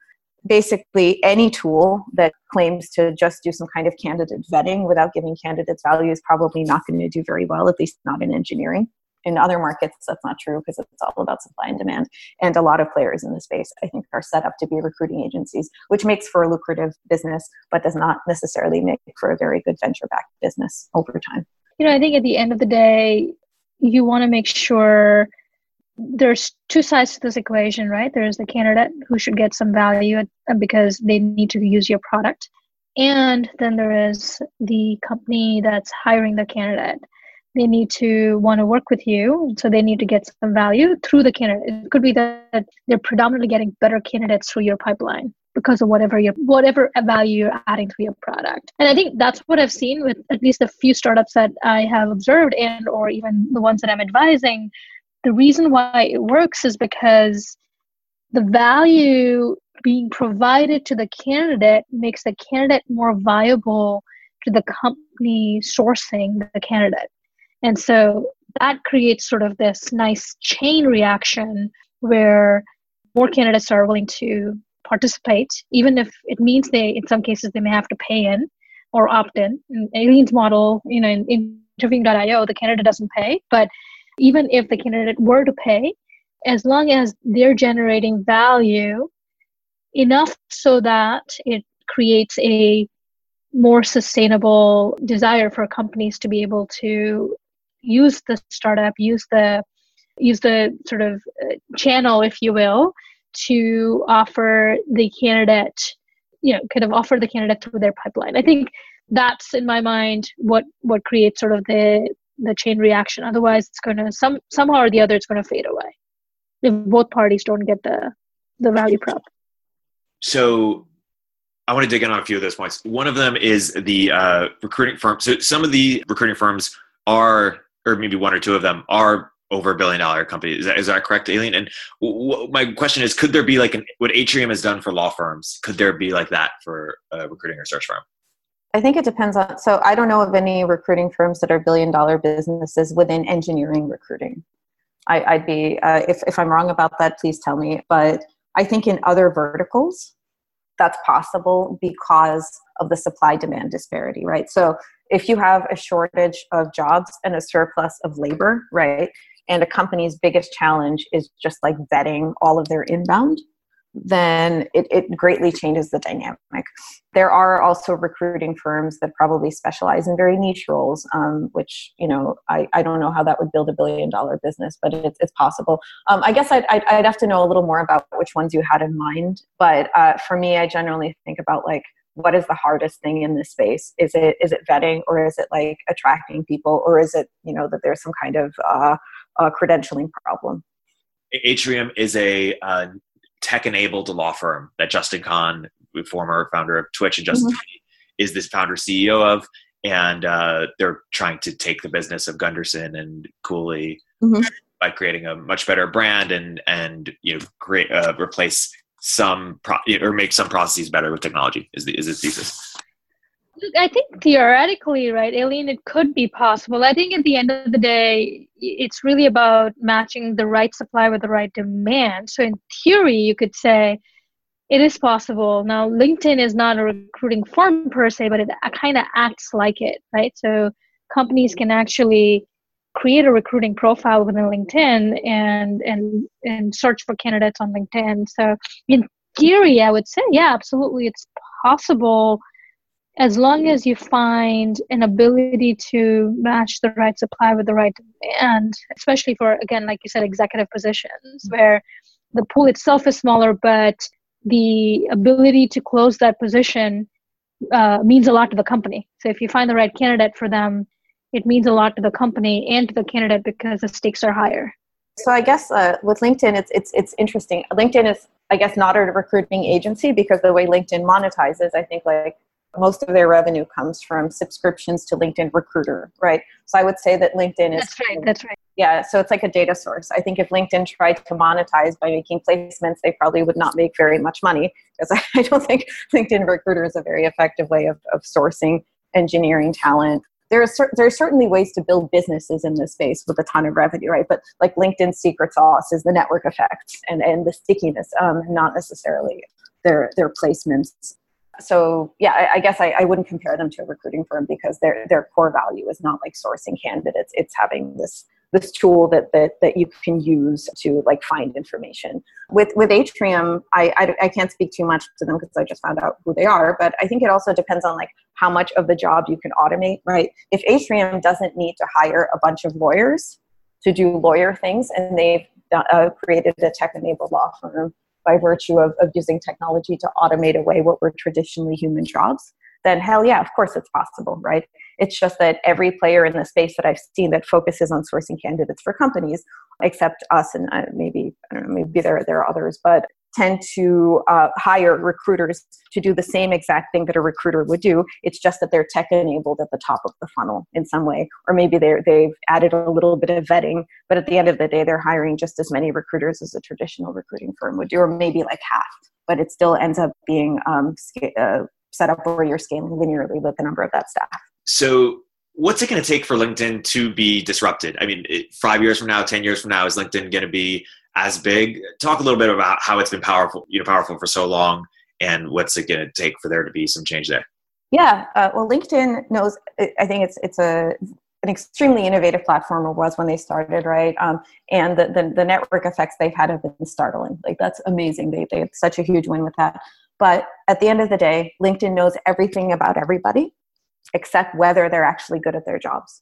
Basically, any tool that claims to just do some kind of candidate vetting without giving candidates value is probably not going to do very well, at least not in engineering. In other markets, that's not true because it's all about supply and demand. And a lot of players in the space, I think, are set up to be recruiting agencies, which makes for a lucrative business, but does not necessarily make for a very good venture backed business over time you know, I think at the end of the day, you want to make sure there's two sides to this equation, right? There's the candidate who should get some value uh, because they need to use your product. And then there is the company that's hiring the candidate they need to want to work with you so they need to get some value through the candidate it could be that they're predominantly getting better candidates through your pipeline because of whatever your whatever value you're adding to your product. And i think that's what i've seen with at least a few startups that i have observed and or even the ones that i'm advising. The reason why it works is because the value being provided to the candidate makes the candidate more viable to the company sourcing the candidate. And so that creates sort of this nice chain reaction where more candidates are willing to participate, even if it means they, in some cases, they may have to pay in or opt in. In Aline's model, you know, in interviewing.io, the candidate doesn't pay. But even if the candidate were to pay, as long as they're generating value enough so that it creates a more sustainable desire for companies to be able to use the startup, use the use the sort of uh, channel, if you will, to offer the candidate, you know, kind of offer the candidate through their pipeline. I think that's in my mind what what creates sort of the the chain reaction. Otherwise, it's going to some somehow or the other, it's going to fade away if both parties don't get the the value prop. So I want to dig in on a few of those points. One of them is the uh, recruiting firm. So some of the recruiting firms are or maybe one or two of them are over a billion dollar company. Is that, is that correct, Aline? And w- w- my question is, could there be like an, what Atrium has done for law firms? Could there be like that for a recruiting or search firm? I think it depends on. So I don't know of any recruiting firms that are billion dollar businesses within engineering recruiting. I, would be uh, if if I'm wrong about that, please tell me. But I think in other verticals, that's possible because of the supply demand disparity, right? So if you have a shortage of jobs and a surplus of labor, right, and a company's biggest challenge is just like vetting all of their inbound, then it, it greatly changes the dynamic. There are also recruiting firms that probably specialize in very niche roles, um, which, you know, I, I don't know how that would build a billion dollar business, but it's, it's possible. Um, I guess I'd, I'd, I'd, have to know a little more about which ones you had in mind. But uh, for me, I generally think about like, what is the hardest thing in this space is it is it vetting or is it like attracting people or is it you know that there's some kind of uh, uh, credentialing problem atrium is a uh, tech enabled law firm that justin kan former founder of twitch and justin mm-hmm. is this founder ceo of and uh, they're trying to take the business of gunderson and cooley mm-hmm. by creating a much better brand and and you know create uh, replace some pro- or make some processes better with technology is the is the thesis i think theoretically right Aline it could be possible. I think at the end of the day it's really about matching the right supply with the right demand. So in theory you could say it is possible. Now linkedin is not a recruiting firm per se but it uh, kind of acts like it right? So companies can actually create a recruiting profile within LinkedIn and and and search for candidates on LinkedIn. So in theory, I would say, yeah, absolutely, it's possible as long as you find an ability to match the right supply with the right demand, especially for again, like you said, executive positions where the pool itself is smaller, but the ability to close that position uh, means a lot to the company. So if you find the right candidate for them, it means a lot to the company and to the candidate because the stakes are higher. So I guess uh, with LinkedIn, it's it's it's interesting. LinkedIn is, I guess, not a recruiting agency because the way LinkedIn monetizes, I think, like most of their revenue comes from subscriptions to LinkedIn Recruiter, right? So I would say that LinkedIn is. That's right. That's right. Yeah, so it's like a data source. I think if LinkedIn tried to monetize by making placements, they probably would not make very much money because I, don't think LinkedIn Recruiter is a very effective way of, of sourcing engineering talent there are cer- there are certainly ways to build businesses in this space with a ton of revenue, right? But like LinkedIn's secret sauce is the network effect and, and the stickiness, um, not necessarily their their placements. So yeah, I, I guess I, I wouldn't compare them to a recruiting firm because their their core value is not like sourcing candidates; it's having this this tool that that that you can use to like find information. With with Atrium, I I, I can't speak too much to them because I just found out who they are. But I think it also depends on like how much of the job you can automate. Right? If Atrium doesn't need to hire a bunch of lawyers to do lawyer things, and they've uh, created a tech-enabled law firm by virtue of, of using technology to automate away what were traditionally human jobs, then hell yeah, of course it's possible, right? It's just that every player in the space that I've seen that focuses on sourcing candidates for companies, except us and uh, maybe I don't know, maybe there there are others, but tend to uh, hire recruiters to do the same exact thing that a recruiter would do. It's just that they're tech enabled at the top of the funnel in some way, or maybe they've added a little bit of vetting, but at the end of the day, they're hiring just as many recruiters as a traditional recruiting firm would do, or maybe like half. But it still ends up being um, uh, set up where you're scaling linearly with the number of that staff. So what's it going to take for LinkedIn to be disrupted? I mean, five years from now, 10 years from now, is LinkedIn going to be as big. Talk a little bit about how it's been powerful, you know, powerful for so long, and what's it going to take for there to be some change there. Yeah, uh, well, LinkedIn knows. I think it's it's a an extremely innovative platform or was when they started, right? Um, and the, the, the network effects they've had have been startling. Like that's amazing. They they have such a huge win with that. But at the end of the day, LinkedIn knows everything about everybody, except whether they're actually good at their jobs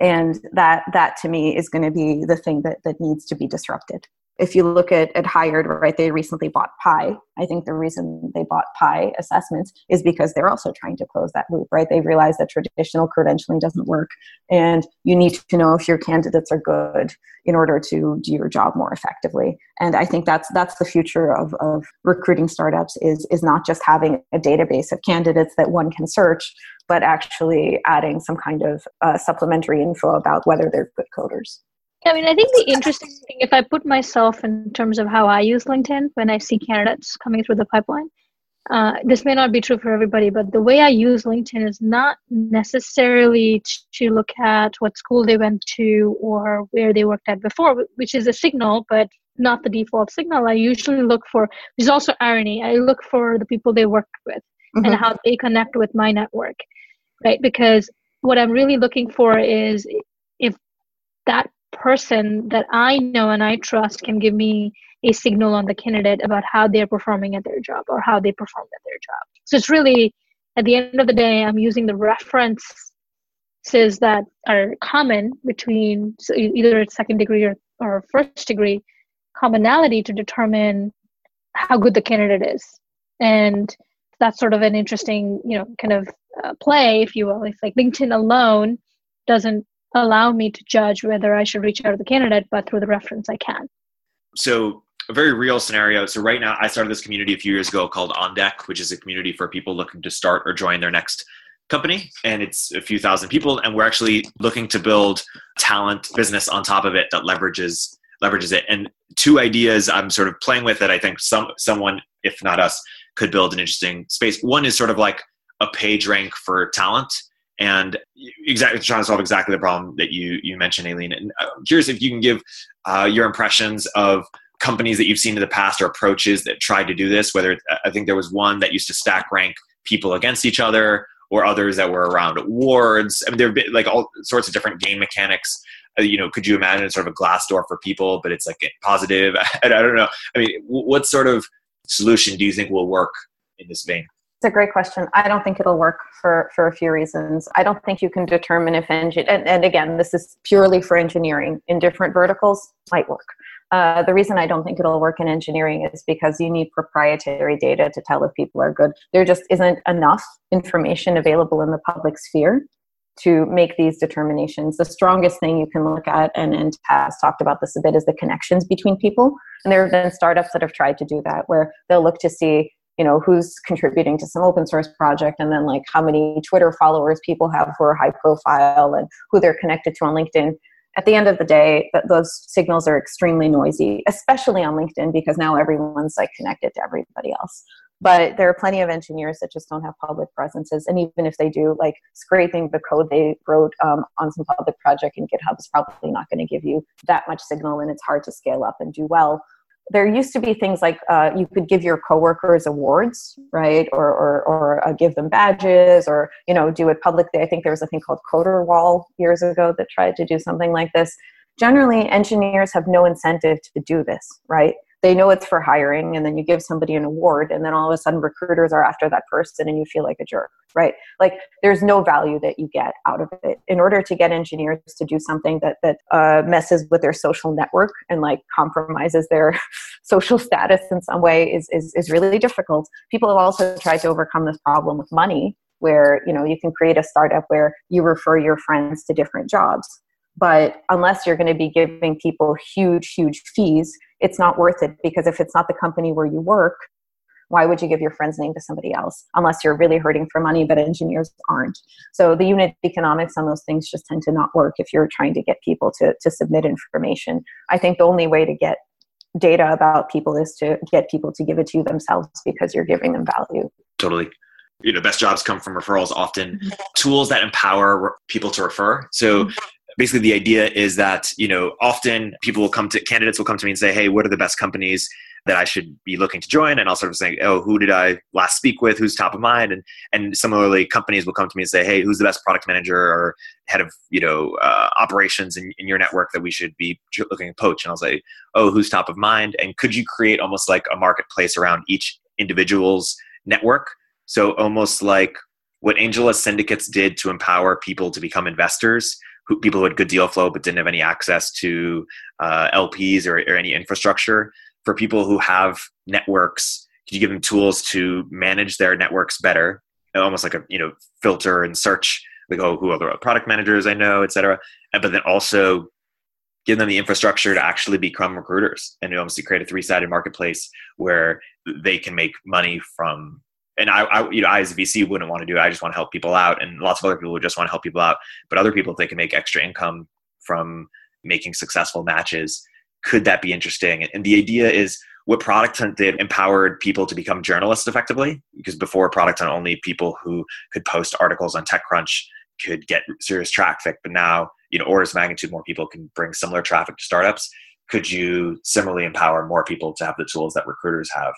and that that to me is going to be the thing that, that needs to be disrupted if you look at, at hired right they recently bought pi. I think the reason they bought pi assessments is because they're also trying to close that loop right? They realize that traditional credentialing doesn't work and you need to know if your candidates are good in order to do your job more effectively. And i think that's that's the future of, of recruiting startups is is not just having a database of candidates that one can search but actually adding some kind of uh, supplementary info about whether they're good coders. I mean, I think the interesting thing, if I put myself in terms of how I use LinkedIn when I see candidates coming through the pipeline, uh, this may not be true for everybody, but the way I use LinkedIn is not necessarily to look at what school they went to or where they worked at before, which is a signal, but not the default signal. I usually look for, which is also irony, I look for the people they worked with mm-hmm. and how they connect with my network right? Because what I'm really looking for is if that person that I know and I trust can give me a signal on the candidate about how they're performing at their job or how they performed at their job. So it's really, at the end of the day, I'm using the references that are common between so either it's second degree or, or first degree commonality to determine how good the candidate is. And that's sort of an interesting, you know, kind of uh, play, if you will. If like LinkedIn alone doesn't allow me to judge whether I should reach out to the candidate, but through the reference I can. So a very real scenario. So right now, I started this community a few years ago called On Deck, which is a community for people looking to start or join their next company, and it's a few thousand people. And we're actually looking to build talent business on top of it that leverages leverages it. And two ideas I'm sort of playing with that I think some someone, if not us, could build an interesting space. One is sort of like a page rank for talent and exactly trying to solve exactly the problem that you you mentioned, Aline. And I'm curious if you can give uh, your impressions of companies that you've seen in the past or approaches that tried to do this. Whether I think there was one that used to stack rank people against each other, or others that were around awards. I mean, there have been like all sorts of different game mechanics. Uh, you know, could you imagine sort of a Glassdoor for people, but it's like positive? I, I don't know. I mean, what sort of solution do you think will work in this vein? A great question. I don't think it'll work for, for a few reasons. I don't think you can determine if engine, and, and again, this is purely for engineering in different verticals, might work. Uh, the reason I don't think it'll work in engineering is because you need proprietary data to tell if people are good. There just isn't enough information available in the public sphere to make these determinations. The strongest thing you can look at, and, and Taz talked about this a bit, is the connections between people. And there have been startups that have tried to do that, where they'll look to see you know who's contributing to some open source project and then like how many twitter followers people have who are high profile and who they're connected to on linkedin. At the end of the day those signals are extremely noisy especially on linkedin because now everyone's like connected to everybody else. But there are plenty of engineers that just don't have public presences and even if they do like scraping the code they wrote um, on some public project in github is probably not going to give you that much signal and it's hard to scale up and do well there used to be things like uh, you could give your coworkers awards, right, or or, or uh, give them badges, or you know do it publicly. I think there was a thing called Coderwall years ago that tried to do something like this. Generally, engineers have no incentive to do this, right? They know it's for hiring and then you give somebody an award and then all of a sudden recruiters are after that person and you feel like a jerk right? Like there's no value that you get out of it. In order to get engineers to do something that that uh, messes with their social network and like compromises their social status in some way is, is is really difficult. People have also tried to overcome this problem with money where you know you can create a startup where you refer your friends to different jobs. But unless you're going to be giving people huge huge fees it's not worth it because if it's not the company where you work why would you give your friend's name to somebody else? Unless you're really hurting for money but engineers aren't. So the unit economics on those things just tend to not work if you're trying to get people to, to submit information. I think the only way to get data about people is to get people to give it to you themselves because you're giving them value. Totally. You know best jobs come from referrals often. Mm-hmm. tools that empower people to refer. So mm-hmm. Basically the idea is that you know often people will come to candidates will come to me and say hey what are the best companies that I should be looking to join? And I'll sort of say oh who did I last speak with? Who's top of mind? And and similarly companies will come to me and say hey who's the best product manager or head of you know uh, operations in, in your network that we should be looking to poach? And I'll say oh who's top of mind? And could you create almost like a marketplace around each individual's network? So almost like what AngelList syndicates did to empower people to become investors, who, people who had good deal flow but didn't have any access to uh, LPs or, or any infrastructure. For people who have networks, could you give them tools to manage their networks better? Almost like a you know filter and search, like oh who are the product managers I know, et cetera. But then also give them the infrastructure to actually become recruiters and almost create a three-sided marketplace where they can make money from and I, I, you know, I as a VC wouldn't want to do it. I just want to help people out, and lots of other people would just want to help people out. But other people, if they can make extra income from making successful matches, could that be interesting? And the idea is what Product Hunt did empowered people to become journalists effectively. Because before Product Hunt, only people who could post articles on TechCrunch could get serious traffic. But now, you know, orders of magnitude more people can bring similar traffic to startups. Could you similarly empower more people to have the tools that recruiters have?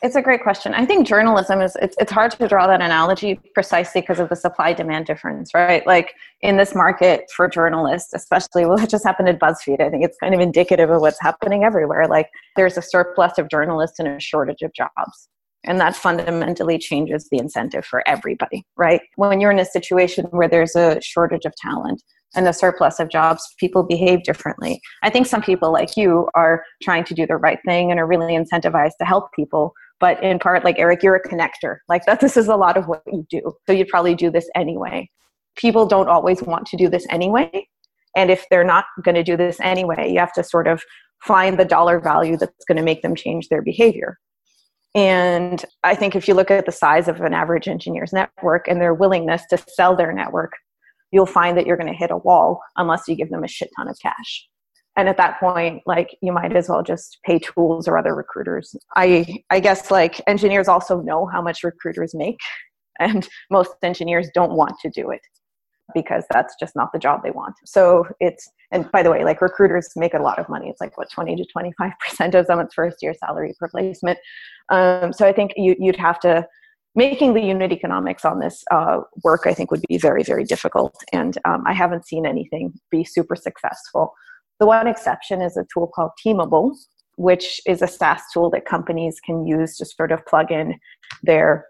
It's a great question. I think journalism is it's, it's hard to draw that analogy precisely because of the supply demand difference, right? Like in this market for journalists, especially well, it just happened at BuzzFeed, I think it's kind of indicative of what's happening everywhere. Like there's a surplus of journalists and a shortage of jobs. And that fundamentally changes the incentive for everybody, right? When you're in a situation where there's a shortage of talent, and a surplus of jobs, people behave differently. I think some people like you are trying to do the right thing and are really incentivized to help people but in part like Erik you're a connector. Like that this is a lot of what you do. So you'd probably do this anyway. People don't always want to do this anyway. And if they're not going to do this anyway you have to sort of find the dollar value that's going to make them change their behavior. And i think if you look at the size of an average engineer's network and their willingness to sell their network you'll find that you're going to hit a wall unless you give them a shit ton of cash and at that point like you might as well just pay tools or other recruiters. I i guess like engineers also know how much recruiters make and most engineers don't want to do it because that's just not the job they want. So it's and by the way like recruiters make a lot of money. It's like what 20 to 25 percent of someone's first year salary per placement. Um, so i think you, you'd have to making the unit economics on this uh, work i think would be very very difficult. And um, i haven't seen anything be super successful the one exception is a tool called Teamable, which is a SaaS tool that companies can use to sort of plug in their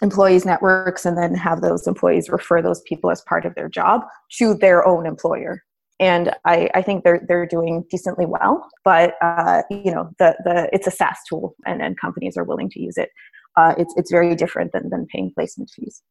employees' networks and then have those employees refer those people as part of their job to their own employer. And I, I think they're they're doing decently well, but uh, you know the the it's a SaaS tool, and, and companies are willing to use it. Uh, it's it's very different than than paying placement fees.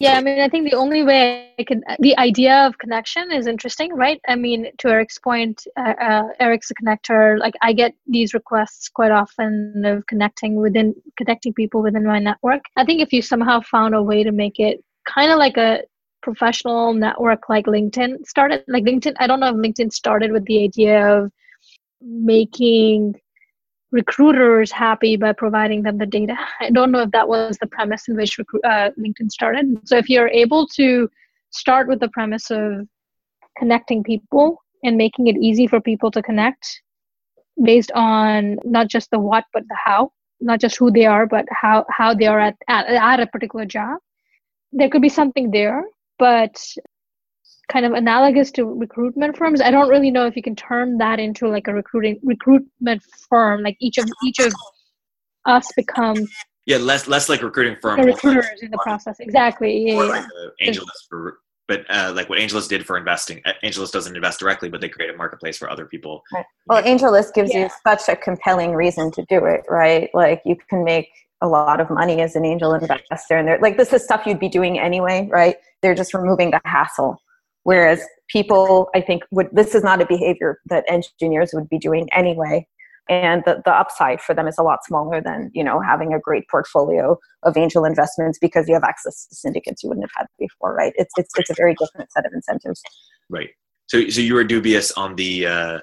Yeah, I mean, I think the only way I can, the idea of connection is interesting, right? I mean, to Erik's point, uh, uh, Erik's a connector. Like, I get these requests quite often of connecting within, connecting people within my network. I think if you somehow found a way to make it kind of like a professional network like LinkedIn started, like LinkedIn, I don't know if LinkedIn started with the idea of making recruiters happy by providing them the data. I don't know if that was the premise in which recru- uh, LinkedIn started. So if you're able to start with the premise of connecting people and making it easy for people to connect based on not just the what but the how, not just who they are but how how they are at at, at a particular job, there could be something there. But kind of analogous to recruitment firms. I don't really know if you can turn that into like a recruiting recruitment firm. Like each of each of us become yeah less less like recruiting firm recruiters in the process exactly yeah, like AngelList for but uh, like what AngelList did for investing AngelList doesn't invest directly but they create a marketplace for other people right. well AngelList gives yeah. you such a compelling reason to do it right like you can make a lot of money as an angel investor and they're like this is stuff you'd be doing anyway right they're just removing the hassle whereas people i think would this is not a behavior that engineers would be doing anyway. And the, the upside for them is a lot smaller than you know having a great portfolio of angel investments because you have access to syndicates you wouldn't have had before right? It's it's, it's a very different set of incentives. Right. So so you were dubious on the uh,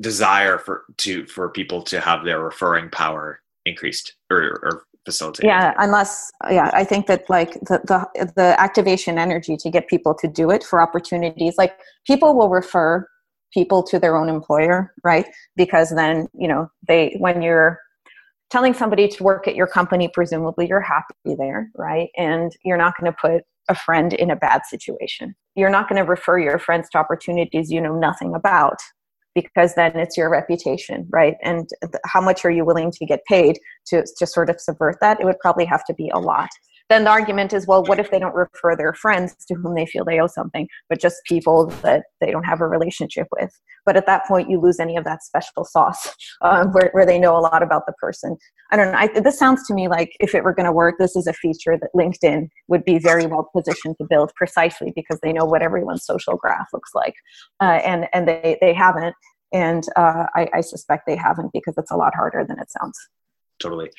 desire for to for people to have their referring power increased or, or facilitated yeah unless yeah i think that like the, the the activation energy to get people to do it for opportunities like people will refer people to their own employer right? Because then you know they when you're telling somebody to work at your company presumably you're happy there right? And you're not going to put a friend in a bad situation. You're not going to refer your friends to opportunities you know nothing about because then it's your reputation right? And th- how much are you willing to get paid to, to sort of subvert that? It would probably have to be a lot then the argument is well what if they don't refer their friends to whom they feel they owe something but just people that they don't have a relationship with? But at that point you lose any of that special sauce um, where, where they know a lot about the person. I don't know I, this sounds to me like if it were going to work this is a feature that linkedin would be very well positioned to build precisely because they know what everyone's social graph looks like. Uh, and and they, they haven't and uh, I, I suspect they haven't because it's a lot harder than it sounds. Totally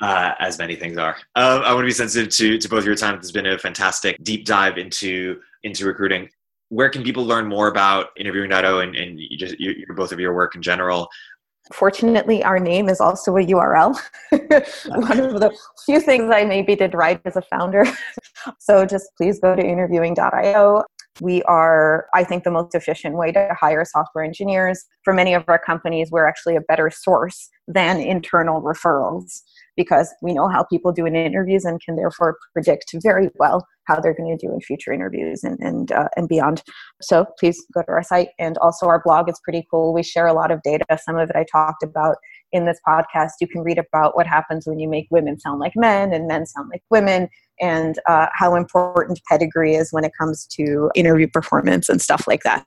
uh, as many things are. Uh, I want to be sensitive to, to both your time. It's been a fantastic deep dive into into recruiting. Where can people learn more about interviewing.io and, and you just you, both of your work in general? Fortunately, our name is also a URL. One of the few things I maybe did right as a founder. so just please go to interviewing.io. We are, I think, the most efficient way to hire software engineers. For many of our companies, we're actually a better source than internal referrals because we know how people do in interviews and can therefore predict very well how they're going to do in future interviews and and uh, and beyond. So please go to our site and also our blog is pretty cool. We share a lot of data. Some of it I talked about in this podcast. You can read about what happens when you make women sound like men and men sound like women, and uh, how important pedigree is when it comes to interview performance and stuff like that.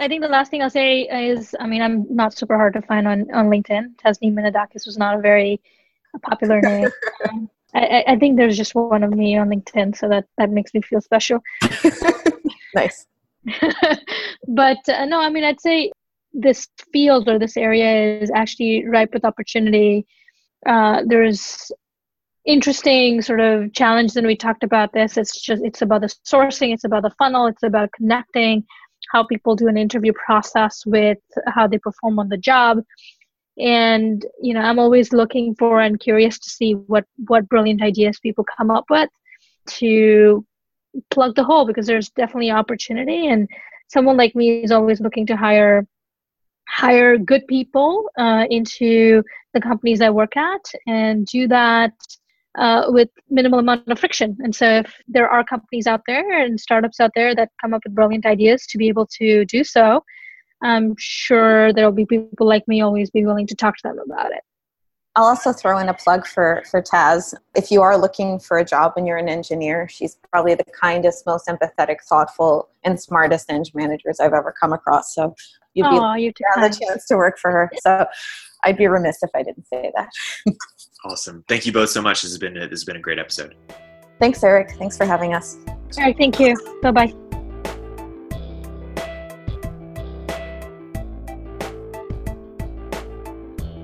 I think the last thing I'll say is, I mean, I'm not super hard to find on, on LinkedIn. Tasneem Minadakis was not a very popular name. I, I, think there's just one of me on LinkedIn, so that, that makes me feel special. nice. but uh, no, I mean, I'd say this field or this area is actually ripe with opportunity. Uh, there's interesting sort of challenge and we talked about this it's just it's about the sourcing it's about the funnel it's about connecting how people do an interview process with how they perform on the job and you know i'm always looking for and curious to see what what brilliant ideas people come up with to plug the hole because there's definitely opportunity. And someone like me is always looking to hire hire good people uh, into the companies i work at and do that uh, with minimal amount of friction. And so if there are companies out there and startups out there that come up with brilliant ideas to be able to do so I'm sure there'll be people like me always be willing to talk to them about it. I'll also throw in a plug for, for Taz. If you are looking for a job and you're an engineer, she's probably the kindest, most empathetic, thoughtful, and smartest eng managers I've ever come across. So you'd be Aww, you have the chance to work for her. So I'd be remiss if I didn't say that. awesome. Thank you both so much. This has been a, this has been a great episode. Thanks, Erik. Thanks for having us. All right. Thank you. Bye bye.